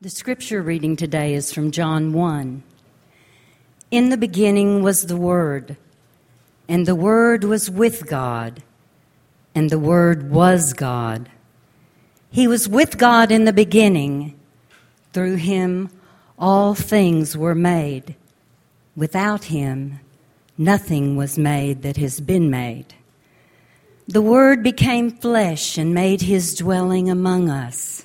The scripture reading today is from John 1. In the beginning was the Word, and the Word was with God, and the Word was God. He was with God in the beginning. Through him all things were made. Without him nothing was made that has been made. The Word became flesh and made his dwelling among us.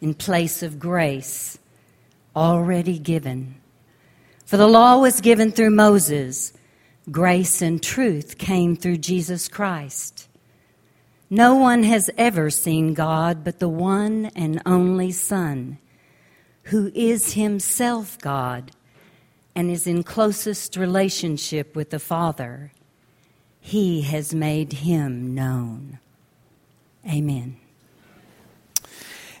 in place of grace already given. For the law was given through Moses, grace and truth came through Jesus Christ. No one has ever seen God but the one and only Son, who is himself God and is in closest relationship with the Father. He has made him known. Amen.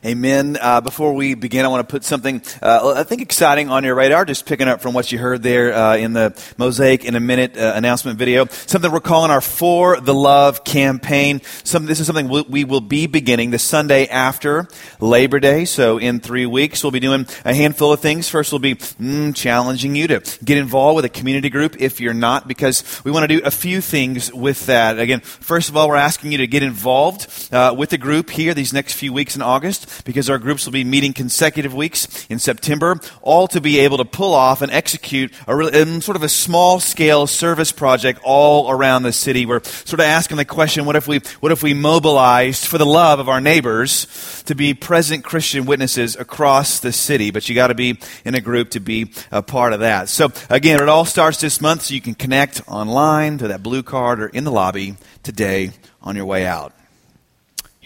Amen. Uh, before we begin, I want to put something uh, I think exciting on your radar. Just picking up from what you heard there uh, in the Mosaic in a Minute uh, announcement video. Something we're calling our For the Love campaign. Some, this is something we, will be beginning the Sunday after Labor Day. So in three weeks, we'll be doing a handful of things. First, we'll be mm, challenging you to get involved with a community group if you're not, because we want to do a few things with that. Again, first of all, we're asking you to get involved uh, with the group here these next few weeks in August because our groups will be meeting consecutive weeks in September, all to be able to pull off and execute a sort of a small scale service project all around the city. We're sort of asking the question, what if we, what if we mobilized for the love of our neighbors to be present Christian witnesses across the city? But you got to be in a group to be a part of that. So again, it all starts this month, so you can connect online to that blue card or in the lobby today on your way out.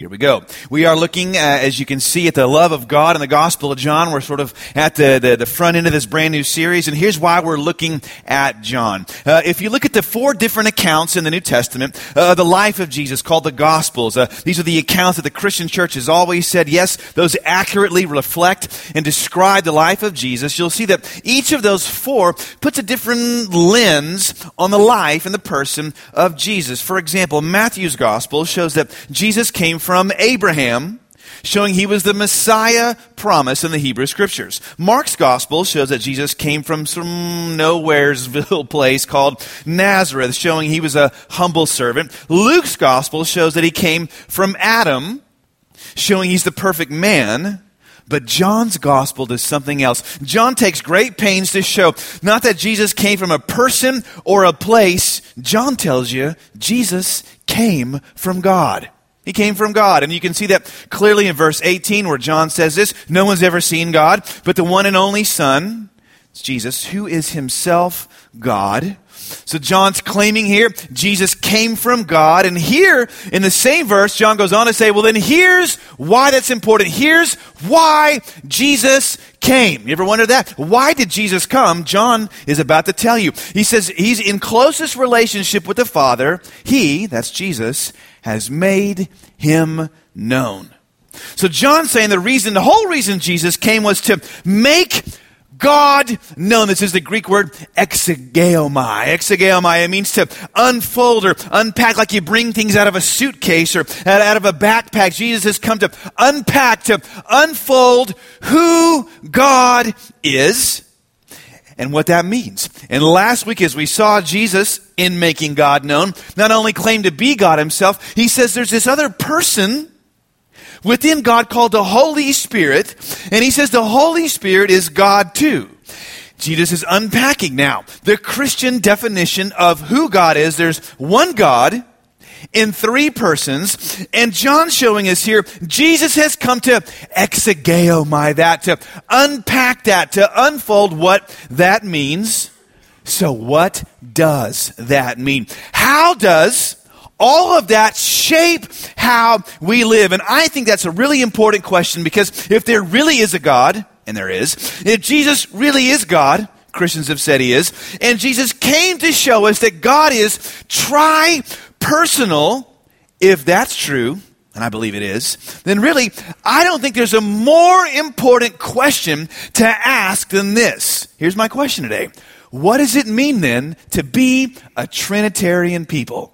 Here we go. We are looking, uh, as you can see, at the love of God in the Gospel of John. We're sort of at the, the, the front end of this brand new series, and here's why we're looking at John. Uh, if you look at the four different accounts in the New Testament, uh, the life of Jesus called the Gospels, uh, these are the accounts that the Christian church has always said, yes, those accurately reflect and describe the life of Jesus. You'll see that each of those four puts a different lens on the life and the person of Jesus. For example, Matthew's Gospel shows that Jesus came from from Abraham, showing he was the Messiah promised in the Hebrew Scriptures. Mark's Gospel shows that Jesus came from some nowheresville place called Nazareth, showing he was a humble servant. Luke's Gospel shows that he came from Adam, showing he's the perfect man. But John's gospel does something else. John takes great pains to show not that Jesus came from a person or a place. John tells you Jesus came from God. He came from God. And you can see that clearly in verse 18 where John says this No one's ever seen God, but the one and only Son, it's Jesus, who is himself God. So John's claiming here Jesus came from God. And here in the same verse, John goes on to say, well, then here's why that's important. Here's why Jesus came. You ever wonder that? Why did Jesus come? John is about to tell you. He says he's in closest relationship with the Father. He, that's Jesus, has made him known. So John's saying the reason, the whole reason Jesus came was to make God known. This is the Greek word exegeomai. Exegeomai, it means to unfold or unpack like you bring things out of a suitcase or out of a backpack. Jesus has come to unpack, to unfold who God is and what that means. And last week, as we saw Jesus in making God known, not only claimed to be God himself, he says there's this other person within God called the Holy Spirit, and he says the Holy Spirit is God too. Jesus is unpacking now the Christian definition of who God is. There's one God in three persons. And John showing us here, Jesus has come to exegeomai that, to unpack that, to unfold what that means. So what does that mean? How does all of that shape how we live? And I think that's a really important question because if there really is a God, and there is, if Jesus really is God, Christians have said he is, and Jesus came to show us that God is tri personal, if that's true, and I believe it is, then really, I don't think there's a more important question to ask than this. Here's my question today What does it mean then to be a Trinitarian people?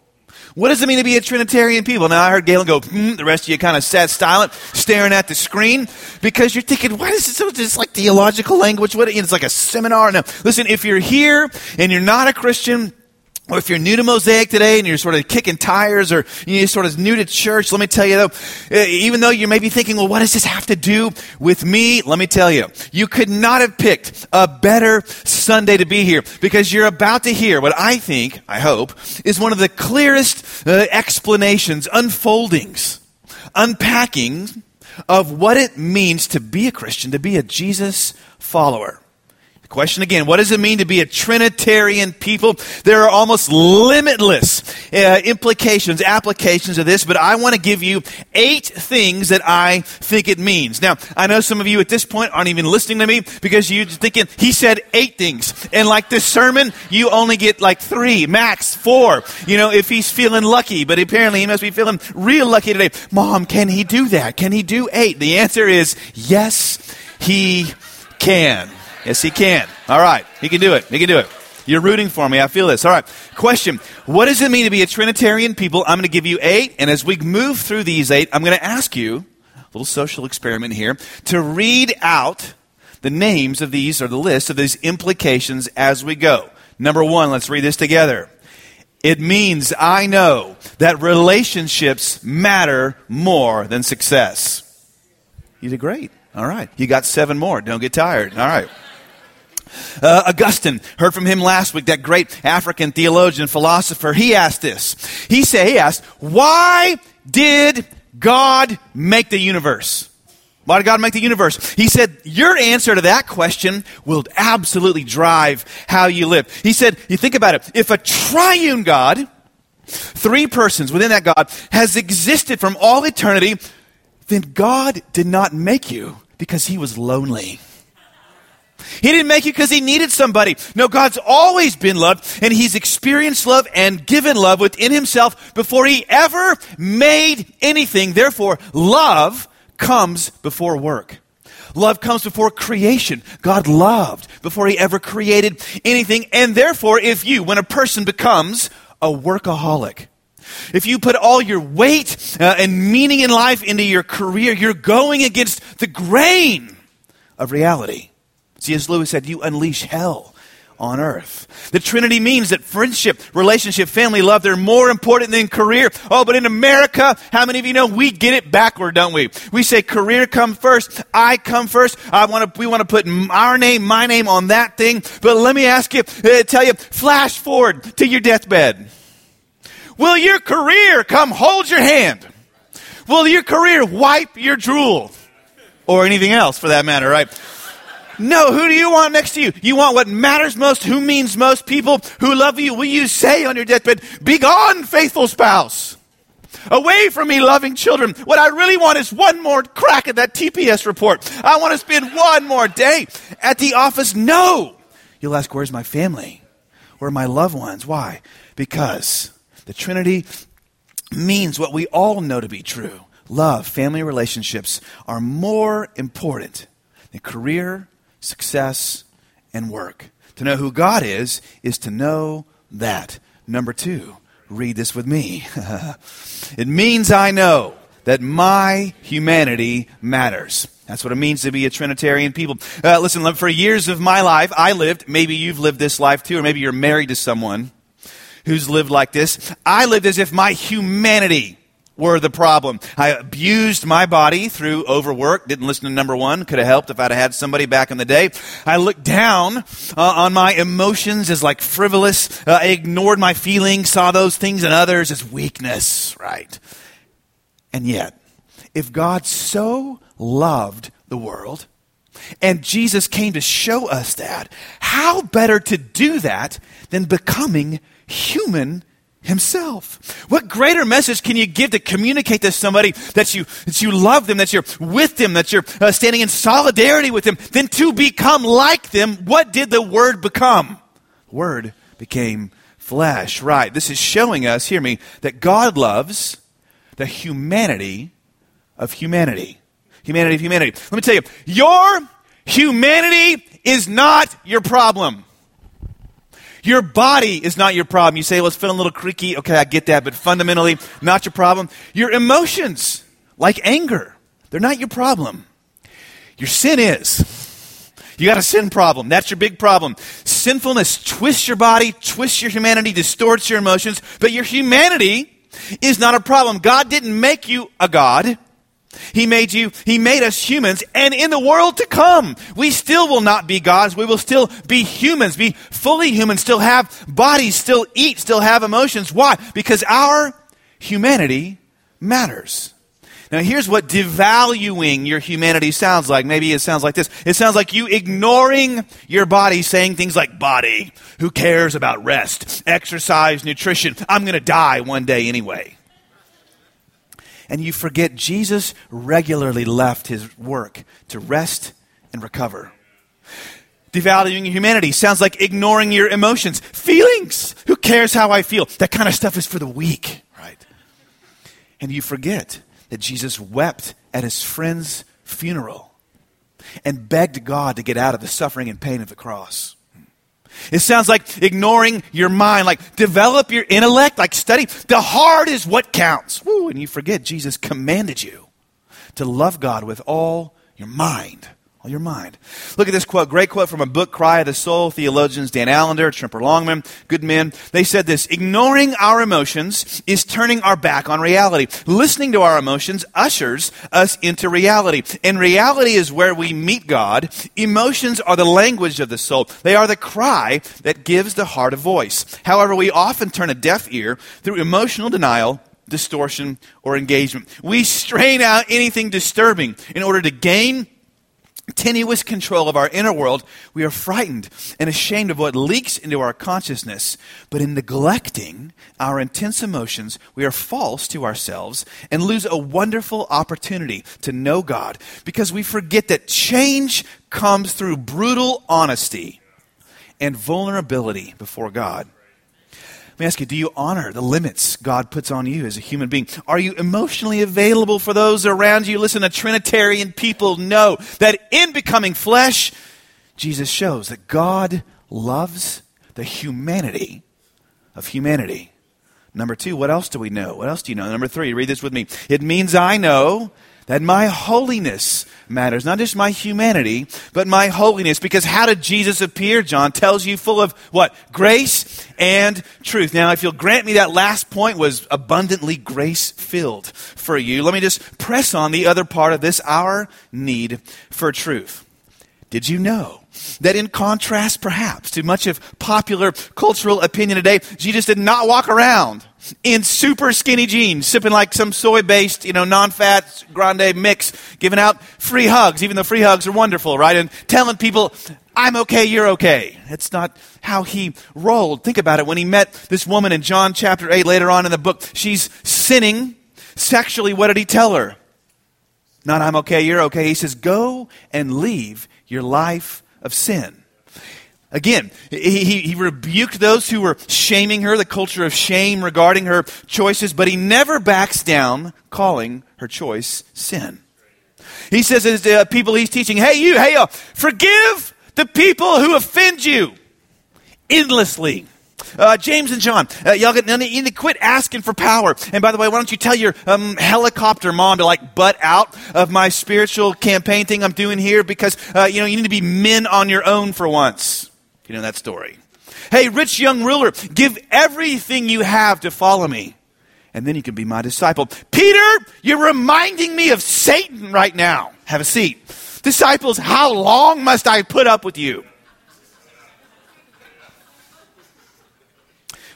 What does it mean to be a Trinitarian people? Now, I heard Galen go, hmm, the rest of you kind of sat silent, staring at the screen, because you're thinking, what is this? It's like theological language. What, it's like a seminar. Now, listen, if you're here and you're not a Christian, or if you're new to Mosaic today and you're sort of kicking tires or you're sort of new to church, let me tell you though, eh, even though you may be thinking, well, what does this have to do with me? Let me tell you, you could not have picked a better Sunday to be here because you're about to hear what I think, I hope, is one of the clearest uh, explanations, unfoldings, unpackings of what it means to be a Christian, to be a Jesus follower. The question again, what does it mean to be a Trinitarian people? There are almost limitless uh, implications, applications of this, but I want to give you eight things that I think it means. Now, I know some of you at this point aren't even listening to me because you're thinking, he said eight things. And like this sermon, you only get like three, max four. You know, if he's feeling lucky, but apparently he must be feeling real lucky today. Mom, can he do that? Can he do eight? The answer is yes, he can. Yes, he can. All right. He can do it. He can do it. You're rooting for me. I feel this. All right. Question What does it mean to be a Trinitarian people? I'm going to give you eight. And as we move through these eight, I'm going to ask you a little social experiment here to read out the names of these or the list of these implications as we go. Number one, let's read this together. It means I know that relationships matter more than success. You did great. All right. You got seven more. Don't get tired. All right. Uh, Augustine, heard from him last week, that great African theologian, philosopher. He asked this. He said, he asked, why did God make the universe? Why did God make the universe? He said, your answer to that question will absolutely drive how you live. He said, you think about it. If a triune God, three persons within that God, has existed from all eternity, then God did not make you because he was lonely. He didn't make you because he needed somebody. No, God's always been love, and he's experienced love and given love within himself before he ever made anything. Therefore, love comes before work. Love comes before creation. God loved before he ever created anything. And therefore, if you, when a person becomes a workaholic, if you put all your weight uh, and meaning in life into your career, you're going against the grain of reality. C.S. Lewis said, You unleash hell on earth. The Trinity means that friendship, relationship, family, love, they're more important than career. Oh, but in America, how many of you know we get it backward, don't we? We say career come first, I come first. I want to, we want to put our name, my name on that thing. But let me ask you, uh, tell you, flash forward to your deathbed. Will your career come hold your hand? Will your career wipe your drool? Or anything else for that matter, right? No, who do you want next to you? You want what matters most, who means most, people who love you. Will you say on your deathbed, Be gone, faithful spouse? Away from me, loving children. What I really want is one more crack at that TPS report. I want to spend one more day at the office. No. You'll ask, Where's my family? Where are my loved ones? Why? Because the Trinity means what we all know to be true love, family relationships are more important than career success, and work. To know who God is, is to know that. Number two, read this with me. it means I know that my humanity matters. That's what it means to be a Trinitarian people. Uh, listen, for years of my life, I lived, maybe you've lived this life too, or maybe you're married to someone who's lived like this. I lived as if my humanity were the problem. I abused my body through overwork. Didn't listen to number one. Could have helped if I'd had somebody back in the day. I looked down uh, on my emotions as like frivolous. Uh, I ignored my feelings, saw those things in others as weakness, right? And yet, if God so loved the world, and Jesus came to show us that, how better to do that than becoming human himself. What greater message can you give to communicate to somebody that you, that you love them, that you're with them, that you're uh, standing in solidarity with them, than to become like them? What did the Word become? Word became flesh. Right. This is showing us, hear me, that God loves the humanity of humanity. Humanity of humanity. Let me tell you, your humanity is not your problem. Your body is not your problem. You say, well, it's feeling a little creaky. Okay, I get that, but fundamentally, not your problem. Your emotions, like anger, they're not your problem. Your sin is. You got a sin problem. That's your big problem. Sinfulness twists your body, twists your humanity, distorts your emotions, but your humanity is not a problem. God didn't make you a God. He made you, He made us humans, and in the world to come, we still will not be gods. We will still be humans, be fully human, still have bodies, still eat, still have emotions. Why? Because our humanity matters. Now, here's what devaluing your humanity sounds like. Maybe it sounds like this. It sounds like you ignoring your body, saying things like, body, who cares about rest, exercise, nutrition? I'm going to die one day anyway and you forget Jesus regularly left his work to rest and recover. Devaluing humanity sounds like ignoring your emotions. Feelings. Who cares how I feel? That kind of stuff is for the weak, right? And you forget that Jesus wept at his friend's funeral and begged God to get out of the suffering and pain of the cross. It sounds like ignoring your mind, like develop your intellect, like study. The heart is what counts. Woo, and you forget Jesus commanded you to love God with all your mind your mind. Look at this quote, great quote from a book, Cry of the Soul, theologians Dan Allender, Tremper Longman, good men. They said this, ignoring our emotions is turning our back on reality. Listening to our emotions ushers us into reality. And reality is where we meet God. Emotions are the language of the soul. They are the cry that gives the heart a voice. However, we often turn a deaf ear through emotional denial distortion, or engagement. We strain out anything disturbing in order to gain tenuous control of our inner world, we are frightened and ashamed of what leaks into our consciousness. But in neglecting our intense emotions, we are false to ourselves and lose a wonderful opportunity to know God because we forget that change comes through brutal honesty and vulnerability before God. Let me ask you, do you honor the limits God puts on you as a human being? Are you emotionally available for those around you? Listen, a Trinitarian people know that in becoming flesh, Jesus shows that God loves the humanity of humanity. Number two, what else do we know? What else do you know? Number three, read this with me. It means I know that my holiness matters. Not just my humanity, but my holiness. Because how did Jesus appear? John tells you full of what? Grace and truth. Now, if you'll grant me that last point was abundantly grace filled for you, let me just press on the other part of this our need for truth. Did you know that in contrast, perhaps, to much of popular cultural opinion today, Jesus did not walk around in super skinny jeans, sipping like some soy based, you know, non fat grande mix, giving out free hugs, even though free hugs are wonderful, right? And telling people, I'm okay, you're okay. That's not how he rolled. Think about it. When he met this woman in John chapter 8 later on in the book, she's sinning sexually. What did he tell her? Not, I'm okay, you're okay. He says, go and leave your life of sin. Again, he, he, he, rebuked those who were shaming her, the culture of shame regarding her choices, but he never backs down calling her choice sin. He says to uh, people he's teaching, hey, you, hey, uh, forgive the people who offend you endlessly. Uh, James and John, uh, y'all get, you need to quit asking for power. And by the way, why don't you tell your um, helicopter mom to like butt out of my spiritual campaign thing I'm doing here because, uh, you know, you need to be men on your own for once. You know that story. Hey, rich young ruler, give everything you have to follow me, and then you can be my disciple. Peter, you're reminding me of Satan right now. Have a seat. Disciples, how long must I put up with you?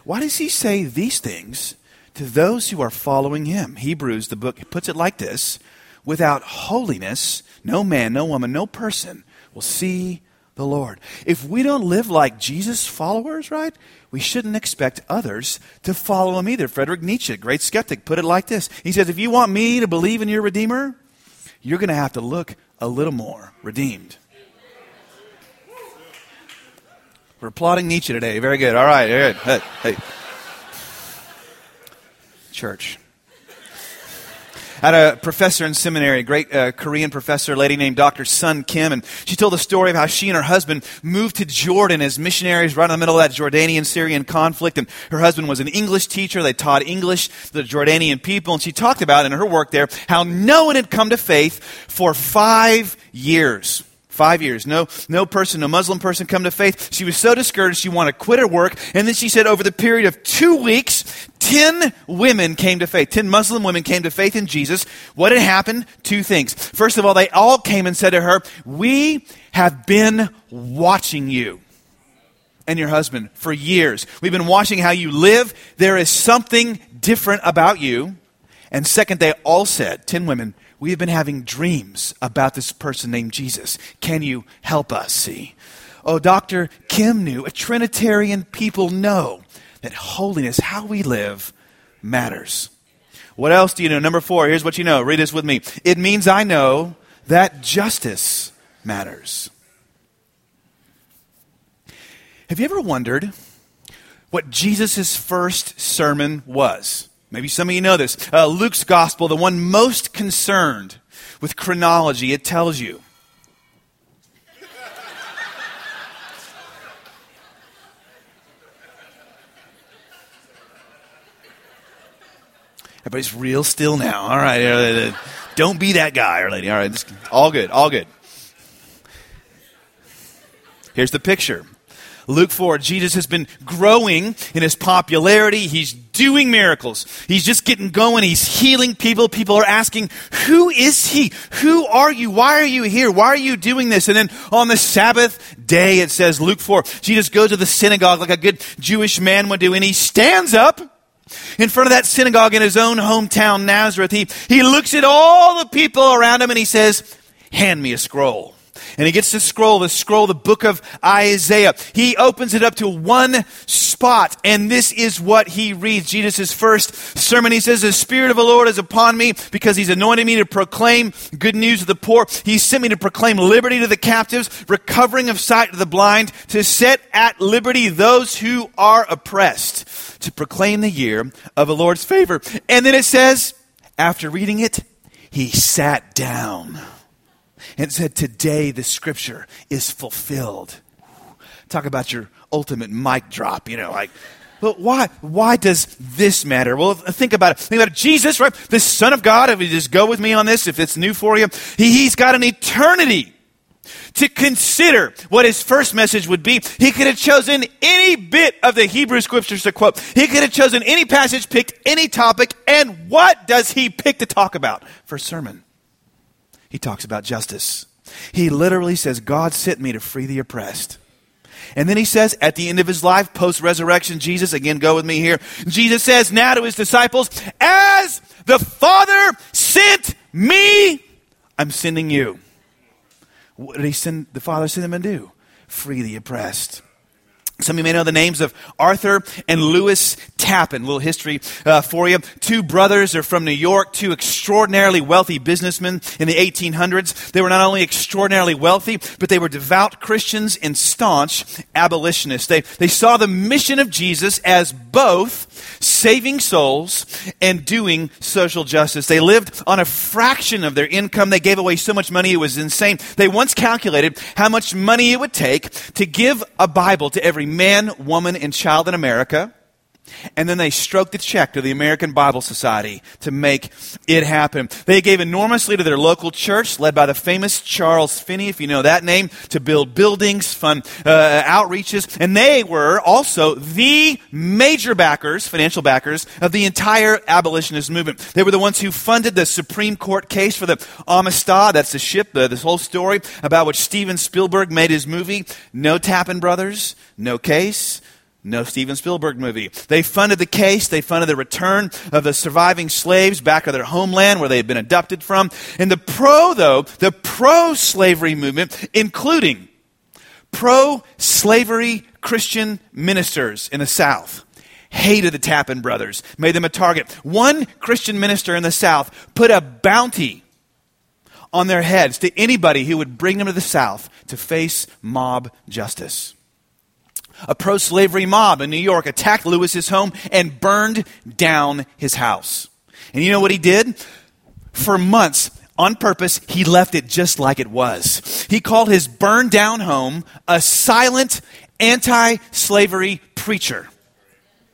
Why does he say these things to those who are following him? Hebrews, the book, puts it like this Without holiness, no man, no woman, no person will see the Lord. If we don't live like Jesus followers, right, we shouldn't expect others to follow him either. Frederick Nietzsche, great skeptic, put it like this He says, If you want me to believe in your Redeemer, you're going to have to look a little more redeemed. We're applauding Nietzsche today. Very good. All right. Good. Hey, hey. Church. Had a professor in seminary, a great uh, Korean professor, a lady named Dr. Sun Kim, and she told the story of how she and her husband moved to Jordan as missionaries right in the middle of that Jordanian Syrian conflict. And her husband was an English teacher. They taught English to the Jordanian people. And she talked about in her work there how no one had come to faith for five years. Five years. No, no person, no Muslim person come to faith. She was so discouraged she wanted to quit her work. And then she said over the period of two weeks, ten women came to faith. Ten Muslim women came to faith in Jesus. What had happened? Two things. First of all, they all came and said to her, we have been watching you and your husband for years. We've been watching how you live. There is something different about you. And second, they all said, ten women, we have been having dreams about this person named Jesus. Can you help us see? Oh, Dr. Kim knew, a Trinitarian people know that holiness, how we live, matters. What else do you know? Number four, here's what you know. Read this with me. It means I know that justice matters. Have you ever wondered what Jesus' first sermon was? Maybe some of you know this. Uh, Luke's gospel, the one most concerned with chronology, it tells you. Everybody's real still now. All right. Uh, don't be that guy or lady. All right. All good. All good. Here's the picture. Luke 4, Jesus has been growing in his popularity. He's doing miracles. He's just getting going. He's healing people. People are asking, Who is he? Who are you? Why are you here? Why are you doing this? And then on the Sabbath day, it says, Luke 4, Jesus goes to the synagogue like a good Jewish man would do, and he stands up in front of that synagogue in his own hometown, Nazareth. He, he looks at all the people around him and he says, Hand me a scroll and he gets the scroll, the scroll, the book of Isaiah. He opens it up to one spot, and this is what he reads. Jesus' first sermon, he says, The Spirit of the Lord is upon me because he's anointed me to proclaim good news to the poor. He sent me to proclaim liberty to the captives, recovering of sight to the blind, to set at liberty those who are oppressed, to proclaim the year of the Lord's favor. And then it says, after reading it, he sat down and said, Today the scripture is fulfilled. Talk about your ultimate mic drop, you know, like, but why? Why does this matter? Well, think about it. Think about it. Jesus, right? The Son of God, if you just go with me on this, if it's new for you, he, he's got an eternity to consider what his first message would be. He could have chosen any bit of the Hebrew scriptures to quote. He could have chosen any passage, picked any topic, and what does he pick to talk about for sermon? He talks about justice. He literally says, God sent me to free the oppressed. And then he says, at the end of his life, post resurrection, Jesus, again, go with me here. Jesus says now to his disciples, As the Father sent me, I'm sending you. What did he send the Father send him to do? Free the oppressed. Some of you may know the names of Arthur and Lewis Tappan. A little history uh, for you. Two brothers are from New York, two extraordinarily wealthy businessmen in the 1800s. They were not only extraordinarily wealthy, but they were devout Christians and staunch abolitionists. They, they saw the mission of Jesus as both saving souls and doing social justice. They lived on a fraction of their income. They gave away so much money, it was insane. They once calculated how much money it would take to give a Bible to every man, woman, and child in America and then they stroked a check to the American Bible Society to make it happen. They gave enormously to their local church, led by the famous Charles Finney, if you know that name, to build buildings, fund uh, outreaches. And they were also the major backers, financial backers, of the entire abolitionist movement. They were the ones who funded the Supreme Court case for the Amistad. That's the ship, uh, this whole story about which Steven Spielberg made his movie. No Tappan Brothers, no case no Steven Spielberg movie. They funded the case. They funded the return of the surviving slaves back to their homeland where they had been abducted from. And the pro, though, the pro slavery movement, including Pro slavery Christian ministers in the South hated the Tappan brothers, made them a target. One Christian minister in the South put a bounty on their heads to anybody who would bring them to the South to face mob justice. A pro slavery mob in New York attacked Lewis's home and burned down his house. And you know what he did? For months, on purpose, he left it just like it was. He called his burned down home a silent anti slavery preacher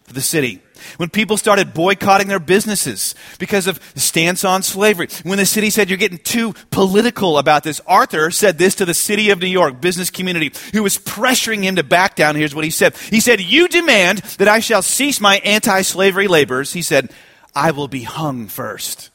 for the city. When people started boycotting their businesses because of the stance on slavery. When the city said you're getting too political about this. Arthur said this to the city of New York business community who was pressuring him to back down. Here's what he said. He said, you demand that I shall cease my anti-slavery labors. He said, I will be hung first.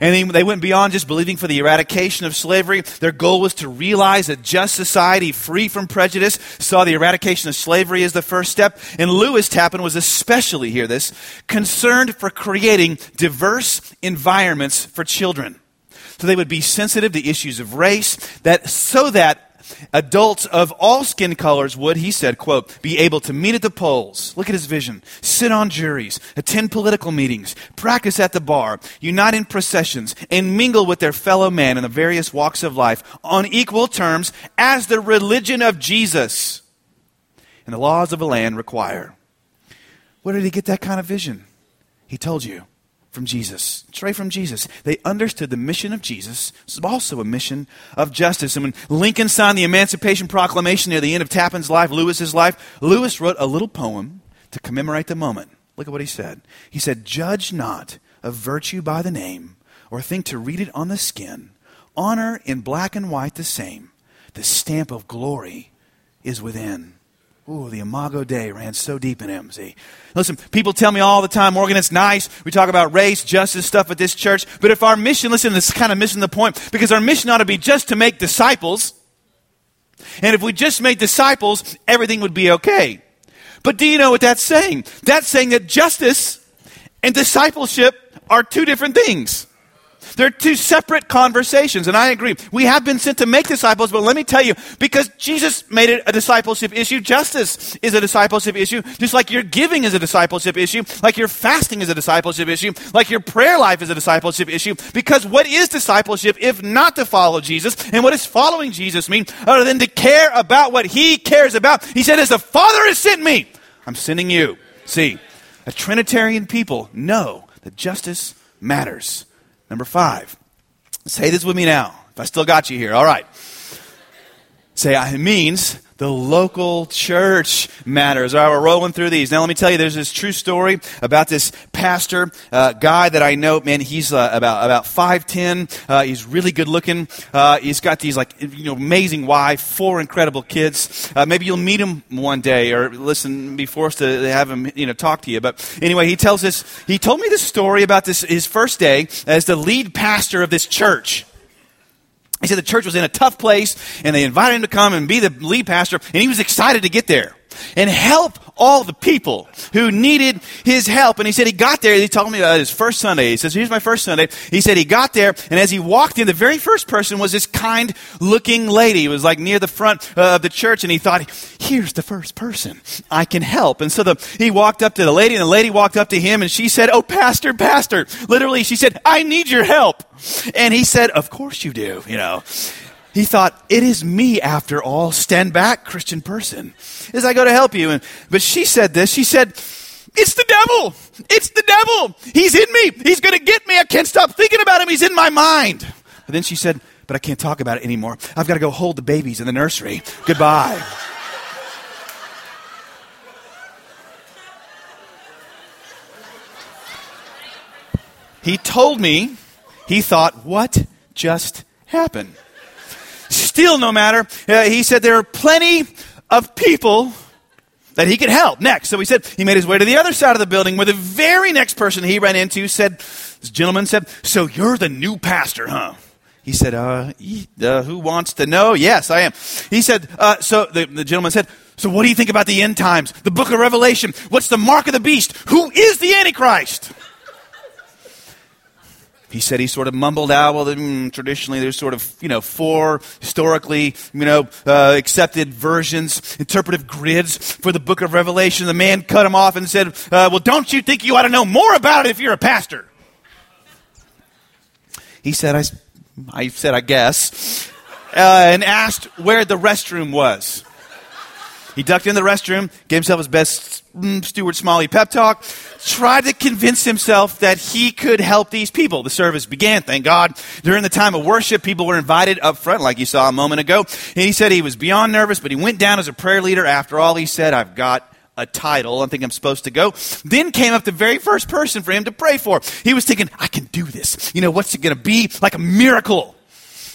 And they went beyond just believing for the eradication of slavery. Their goal was to realize a just society free from prejudice, saw the eradication of slavery as the first step. And Lewis Tappan was especially, hear this, concerned for creating diverse environments for children. So they would be sensitive to issues of race, that so that Adults of all skin colors would, he said, quote, be able to meet at the polls, look at his vision, sit on juries, attend political meetings, practice at the bar, unite in processions, and mingle with their fellow man in the various walks of life on equal terms as the religion of Jesus and the laws of the land require. Where did he get that kind of vision? He told you from Jesus, straight from Jesus. They understood the mission of Jesus This was also a mission of justice. And when Lincoln signed the Emancipation Proclamation near the end of Tappan's life, Lewis's life, Lewis wrote a little poem to commemorate the moment. Look at what he said. He said, Judge not of virtue by the name, or think to read it on the skin. Honor in black and white the same. The stamp of glory is within. Ooh, the Imago Dei ran so deep in him. See, listen, people tell me all the time, Morgan, it's nice. We talk about race, justice, stuff at this church. But if our mission, listen, this is kind of missing the point because our mission ought to be just to make disciples. And if we just made disciples, everything would be okay. But do you know what that's saying? That's saying that justice and discipleship are two different things. They're two separate conversations, and I agree. We have been sent to make disciples, but let me tell you, because Jesus made it a discipleship issue, justice is a discipleship issue, just like your giving is a discipleship issue, like your fasting is a discipleship issue, like your prayer life is a discipleship issue. Because what is discipleship if not to follow Jesus? And what does following Jesus mean other than to care about what he cares about? He said, As the Father has sent me, I'm sending you. See, a Trinitarian people know that justice matters. Number five. Say this with me now. If I still got you here. All right. Say, it means the local church matters. All right, we're rolling through these. Now, let me tell you, there's this true story about this pastor uh, guy that I know. Man, he's uh, about about five ten. Uh, he's really good looking. Uh, he's got these like you know amazing wife, four incredible kids. Uh, maybe you'll meet him one day, or listen, be forced to have him you know talk to you. But anyway, he tells us. He told me this story about this his first day as the lead pastor of this church. He said the church was in a tough place and they invited him to come and be the lead pastor and he was excited to get there and help all the people who needed his help. And he said he got there. He told me about his first Sunday. He says, here's my first Sunday. He said he got there and as he walked in, the very first person was this kind looking lady. It was like near the front uh, of the church and he thought, here's the first person I can help. And so the, he walked up to the lady and the lady walked up to him and she said, oh, pastor, pastor. Literally, she said, I need your help. And he said, Of course you do, you know. He thought, It is me after all. Stand back, Christian person, as I go to help you. And, but she said this. She said, It's the devil. It's the devil. He's in me. He's going to get me. I can't stop thinking about him. He's in my mind. And then she said, But I can't talk about it anymore. I've got to go hold the babies in the nursery. Goodbye. he told me he thought, what just happened? Still, no matter, uh, he said there are plenty of people that he could help next. So he said he made his way to the other side of the building where the very next person he ran into said, this gentleman said, So you're the new pastor, huh? He said, uh, uh, Who wants to know? Yes, I am. He said, uh, So the, the gentleman said, So what do you think about the end times? The book of Revelation? What's the mark of the beast? Who is the Antichrist? He said he sort of mumbled out, well, mm, traditionally there's sort of, you know, four historically, you know, uh, accepted versions, interpretive grids for the book of Revelation. The man cut him off and said, uh, well, don't you think you ought to know more about it if you're a pastor? He said, I, I said, I guess, uh, and asked where the restroom was. He ducked in the restroom, gave himself his best mm, Stuart Smalley pep talk, tried to convince himself that he could help these people. The service began, thank God. During the time of worship, people were invited up front, like you saw a moment ago. And he said he was beyond nervous, but he went down as a prayer leader. After all, he said, I've got a title. I think I'm supposed to go. Then came up the very first person for him to pray for. He was thinking, I can do this. You know, what's it going to be? Like a miracle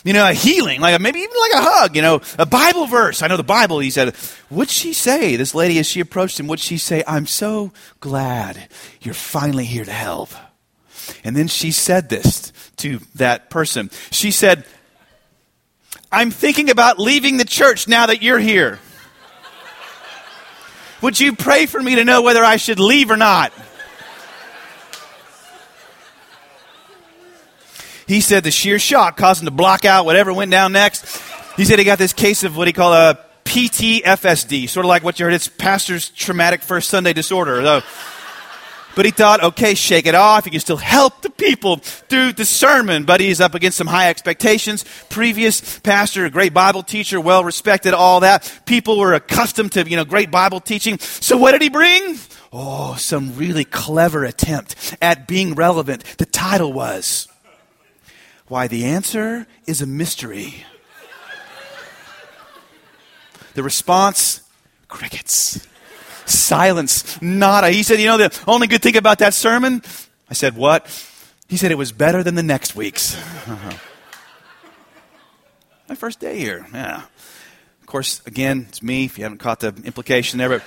you know, a healing, like a, maybe even like a hug, you know, a Bible verse. I know the Bible, he said, what'd she say? This lady, as she approached him, what'd she say? I'm so glad you're finally here to help. And then she said this to that person. She said, I'm thinking about leaving the church now that you're here. Would you pray for me to know whether I should leave or not? He said the sheer shock caused him to block out whatever went down next. He said he got this case of what he called a PTFSD, sort of like what you heard. It's pastor's traumatic first Sunday disorder. But he thought, okay, shake it off. He can still help the people through the sermon. But he's up against some high expectations. Previous pastor, a great Bible teacher, well respected, all that. People were accustomed to, you know, great Bible teaching. So what did he bring? Oh, some really clever attempt at being relevant. The title was why, the answer is a mystery. The response crickets. Silence. Nada. He said, You know, the only good thing about that sermon? I said, What? He said it was better than the next week's. My first day here. Yeah. Of course, again, it's me, if you haven't caught the implication there, but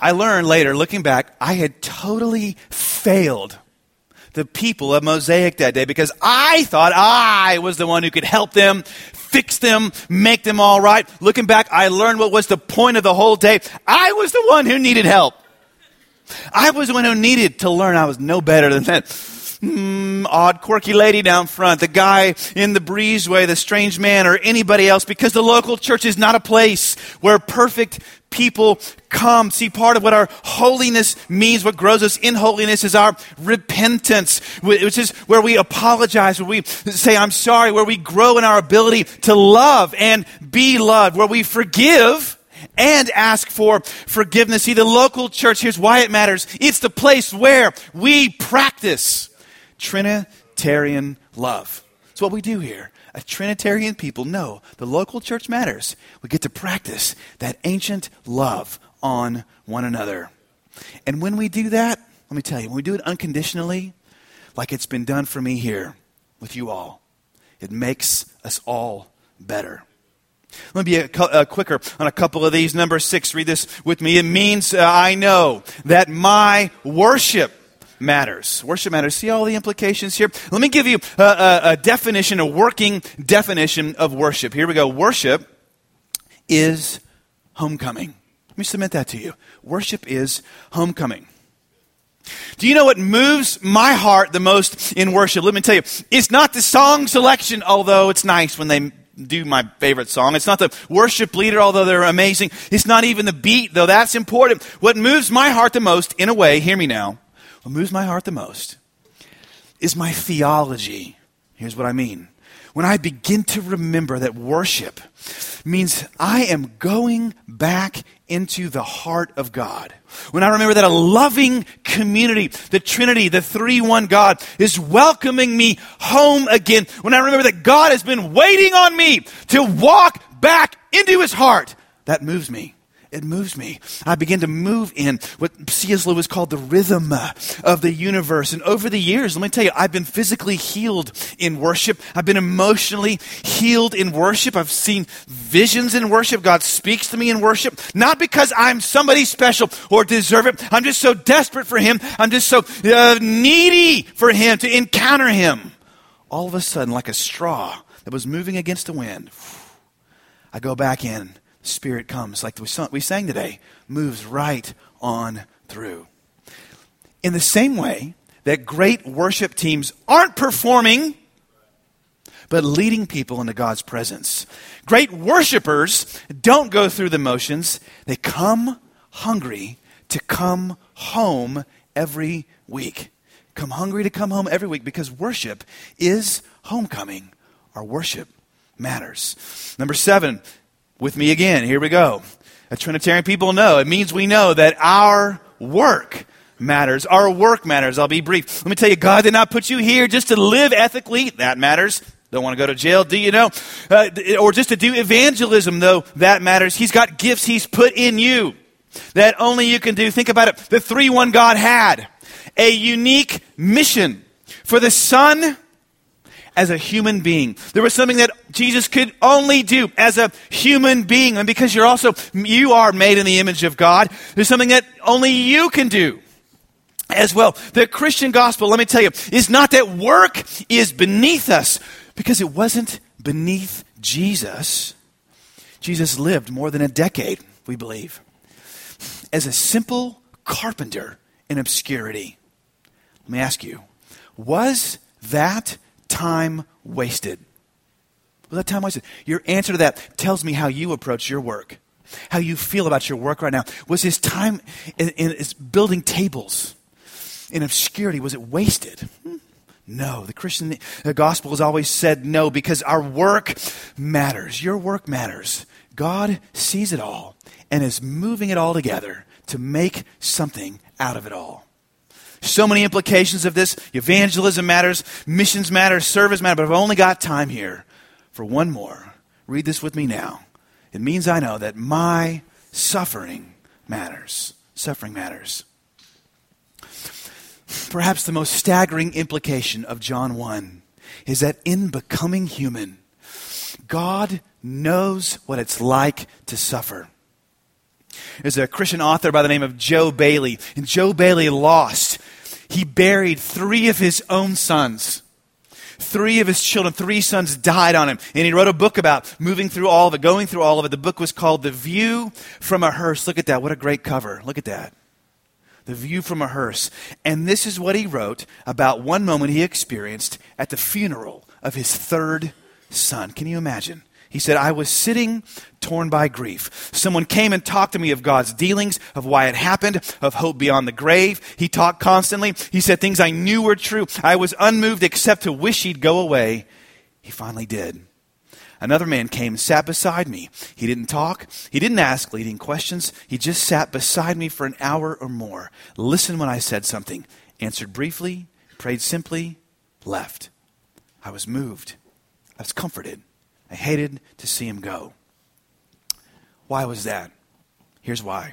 I learned later, looking back, I had totally failed the people of Mosaic that day because I thought I was the one who could help them, fix them, make them all right. Looking back, I learned what was the point of the whole day. I was the one who needed help. I was the one who needed to learn I was no better than that mm, odd, quirky lady down front, the guy in the breezeway, the strange man, or anybody else, because the local church is not a place where perfect people come. See, part of what our holiness means, what grows us in holiness, is our repentance, which is where we apologize, where we say, I'm sorry, where we grow in our ability to love and be loved, where we forgive and ask for forgiveness. See, the local church, here's why it matters. It's the place where we practice Trinitarian love. It's what we do here. A Trinitarian people know the local church matters. We get to practice that ancient love on one another. And when we do that, let me tell you, when we do it unconditionally, like it's been done for me here with you all, it makes us all better. Let me be a, a quicker on a couple of these. Number six, read this with me. It means uh, I know that my worship matters. Worship matters. See all the implications here? Let me give you a, a, a definition, a working definition of worship. Here we go. Worship is homecoming. Let me submit that to you. Worship is homecoming. Do you know what moves my heart the most in worship? Let me tell you. It's not the song selection, although it's nice when they do my favorite song. It's not the worship leader, although they're amazing. It's not even the beat, though that's important. What moves my heart the most, in a way, hear me now, what moves my heart the most is my theology. Here's what I mean. When I begin to remember that worship means I am going back into the heart of God. When I remember that a loving community, the Trinity, the three one God, is welcoming me home again. When I remember that God has been waiting on me to walk back into his heart, that moves me it moves me. I begin to move in what C.S. Lewis called the rhythm of the universe. And over the years, let me tell you, I've been physically healed in worship. I've been emotionally healed in worship. I've seen visions in worship. God speaks to me in worship. Not because I'm somebody special or deserve it. I'm just so desperate for Him. I'm just so uh, needy for Him to encounter Him. All of a sudden, like a straw that was moving against the wind, I go back in Spirit comes, like we sang today, moves right on through. In the same way that great worship teams aren't performing, but leading people into God's presence. Great worshipers don't go through the motions, they come hungry to come home every week. Come hungry to come home every week because worship is homecoming. Our worship matters. Number seven, with me again, here we go. A Trinitarian people know it means we know that our work matters. Our work matters. I'll be brief. Let me tell you, God did not put you here just to live ethically. That matters. Don't want to go to jail, do you know? Uh, or just to do evangelism, though, that matters. He's got gifts He's put in you that only you can do. Think about it. The 3 1 God had a unique mission for the Son as a human being. There was something that Jesus could only do as a human being. And because you're also, you are made in the image of God, there's something that only you can do as well. The Christian gospel, let me tell you, is not that work is beneath us, because it wasn't beneath Jesus. Jesus lived more than a decade, we believe, as a simple carpenter in obscurity. Let me ask you, was that time wasted? Was that time wasted? Your answer to that tells me how you approach your work, how you feel about your work right now. Was his time in, in, in building tables in obscurity, was it wasted? Hmm. No, the Christian the gospel has always said no because our work matters. Your work matters. God sees it all and is moving it all together to make something out of it all. So many implications of this. Evangelism matters, missions matter, service matter, but I've only got time here for one more. Read this with me now. It means I know that my suffering matters. Suffering matters. Perhaps the most staggering implication of John 1 is that in becoming human, God knows what it's like to suffer. There's a Christian author by the name of Joe Bayly, and Joe Bayly lost. He buried three of his own sons. Three of his children, three sons died on him. And he wrote a book about moving through all of it, going through all of it. The book was called The View from a Hearse. Look at that. What a great cover. Look at that. The View from a Hearse. And this is what he wrote about one moment he experienced at the funeral of his third son. Can you imagine? He said, I was sitting torn by grief. Someone came and talked to me of God's dealings, of why it happened, of hope beyond the grave. He talked constantly. He said things I knew were true. I was unmoved except to wish he'd go away. He finally did. Another man came and sat beside me. He didn't talk. He didn't ask leading questions. He just sat beside me for an hour or more, listened when I said something, answered briefly, prayed simply, left. I was moved. I was comforted. I hated to see him go. Why was that? Here's why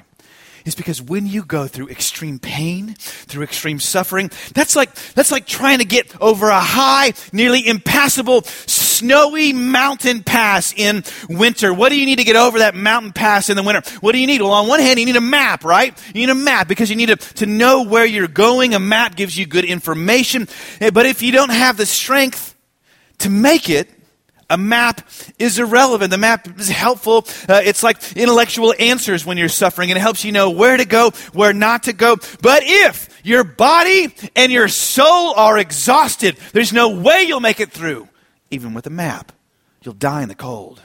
is because when you go through extreme pain, through extreme suffering, that's like, that's like trying to get over a high, nearly impassable, snowy mountain pass in winter. What do you need to get over that mountain pass in the winter? What do you need? Well, on one hand, you need a map, right? You need a map because you need to, to know where you're going. A map gives you good information. Eh, but if you don't have the strength to make it, a map is irrelevant. The map is helpful. Uh, it's like intellectual answers when you're suffering, and it helps you know where to go, where not to go. But if your body and your soul are exhausted, there's no way you'll make it through, even with a map. You'll die in the cold.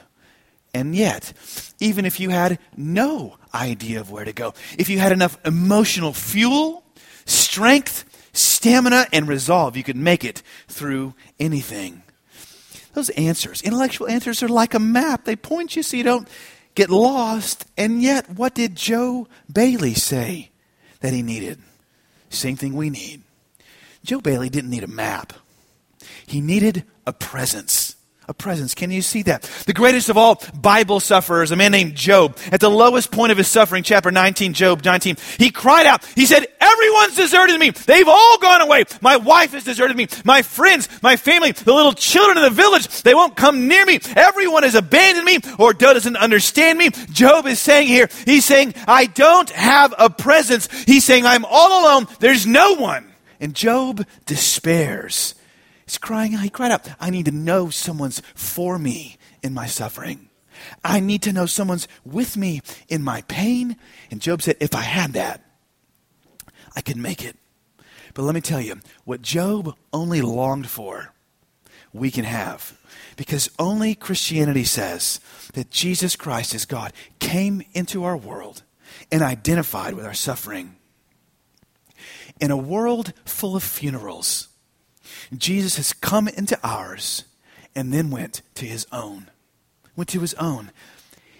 And yet, even if you had no idea of where to go, if you had enough emotional fuel, strength, stamina, and resolve, you could make it through anything. Those answers, intellectual answers, are like a map. They point you so you don't get lost. And yet, what did Joe Bayly say that he needed? Same thing we need. Joe Bayly didn't need a map, he needed a presence a presence. Can you see that? The greatest of all Bible sufferers, a man named Job, at the lowest point of his suffering, chapter 19, Job 19, he cried out. He said, Everyone's deserted me. They've all gone away. My wife has deserted me. My friends, my family, the little children in the village, they won't come near me. Everyone has abandoned me or doesn't understand me. Job is saying here, he's saying, I don't have a presence. He's saying, I'm all alone. There's no one. And Job despairs. He's crying out. He cried out, I need to know someone's for me in my suffering. I need to know someone's with me in my pain. And Job said, if I had that, I could make it. But let me tell you, what Job only longed for, we can have. Because only Christianity says that Jesus Christ as God came into our world and identified with our suffering. In a world full of funerals, Jesus has come into ours and then went to his own. Went to his own.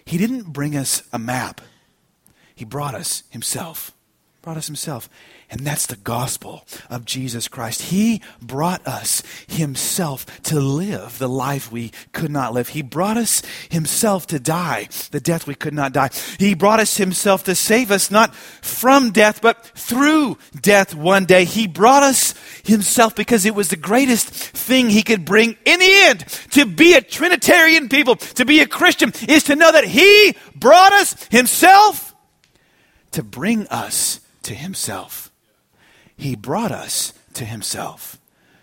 He didn't bring us a map, he brought us himself. Brought us himself. And that's the gospel of Jesus Christ. He brought us Himself to live the life we could not live. He brought us Himself to die the death we could not die. He brought us Himself to save us not from death, but through death one day. He brought us Himself because it was the greatest thing He could bring in the end. To be a Trinitarian people, to be a Christian, is to know that He brought us Himself to bring us to Himself. He brought us to Himself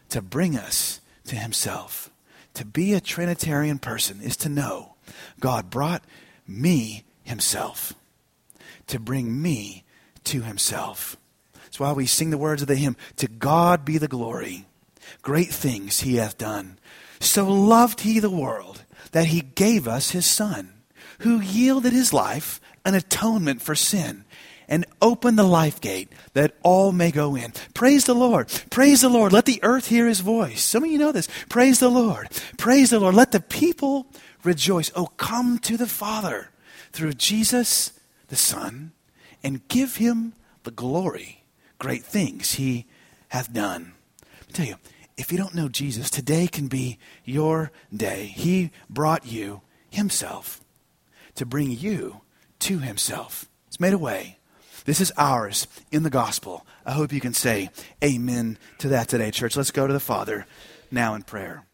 to bring us to Himself. To be a Trinitarian person is to know God brought me Himself to bring me to Himself. That's why we sing the words of the hymn To God be the glory, great things He hath done. So loved He the world that He gave us His Son, who yielded His life an atonement for sin and open the life gate that all may go in. Praise the Lord. Praise the Lord. Let the earth hear his voice. Some of you know this. Praise the Lord. Praise the Lord. Let the people rejoice. Oh, come to the Father through Jesus the Son and give him the glory. Great things he hath done. I tell you, if you don't know Jesus, today can be your day. He brought you himself to bring you to himself. He's made a way this is ours in the gospel. I hope you can say amen to that today, church. Let's go to the Father now in prayer.